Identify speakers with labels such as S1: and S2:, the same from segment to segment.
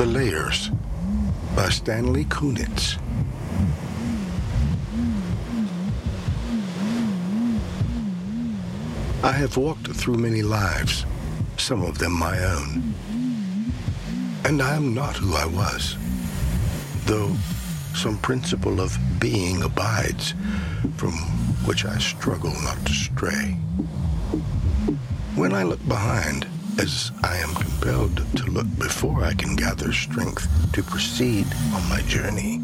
S1: The Layers by Stanley Kunitz. I have walked through many lives, some of them my own. And I am not who I was, though some principle of being abides, from which I struggle not to stray. When I look behind, as I am compelled to look before I can gather strength to proceed on my journey.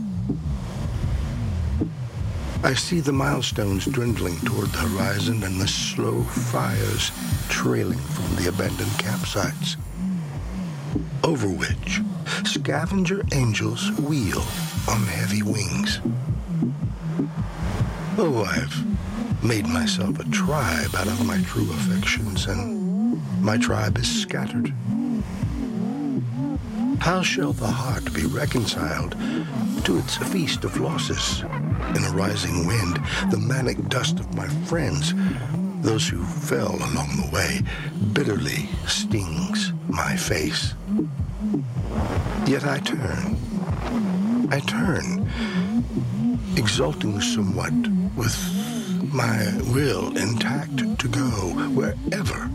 S1: I see the milestones dwindling toward the horizon and the slow fires trailing from the abandoned campsites, over which scavenger angels wheel on heavy wings. Oh, I've made myself a tribe out of my true affections, and my tribe is scattered. How shall the heart be reconciled to its feast of losses? In a rising wind, the manic dust of my friends, those who fell along the way, bitterly stings my face. Yet I turn. I turn, exulting somewhat with my will intact to go wherever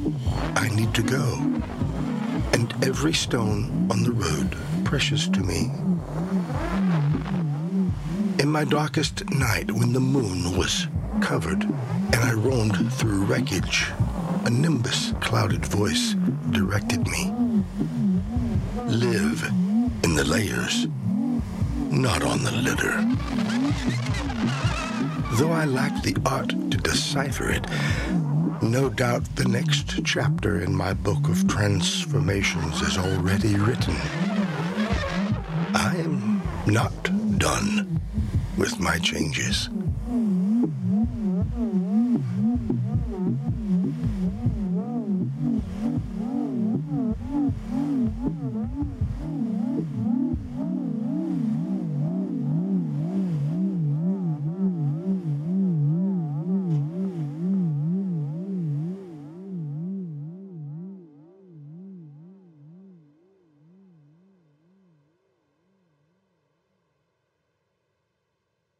S1: I need to go, and every stone on the road precious to me. In my darkest night, when the moon was covered and I roamed through wreckage, a nimbus clouded voice directed me. Live in the layers, not on the litter. Though I lack the art to decipher it, no doubt the next chapter in my book of transformations is already written. I am not done with my changes.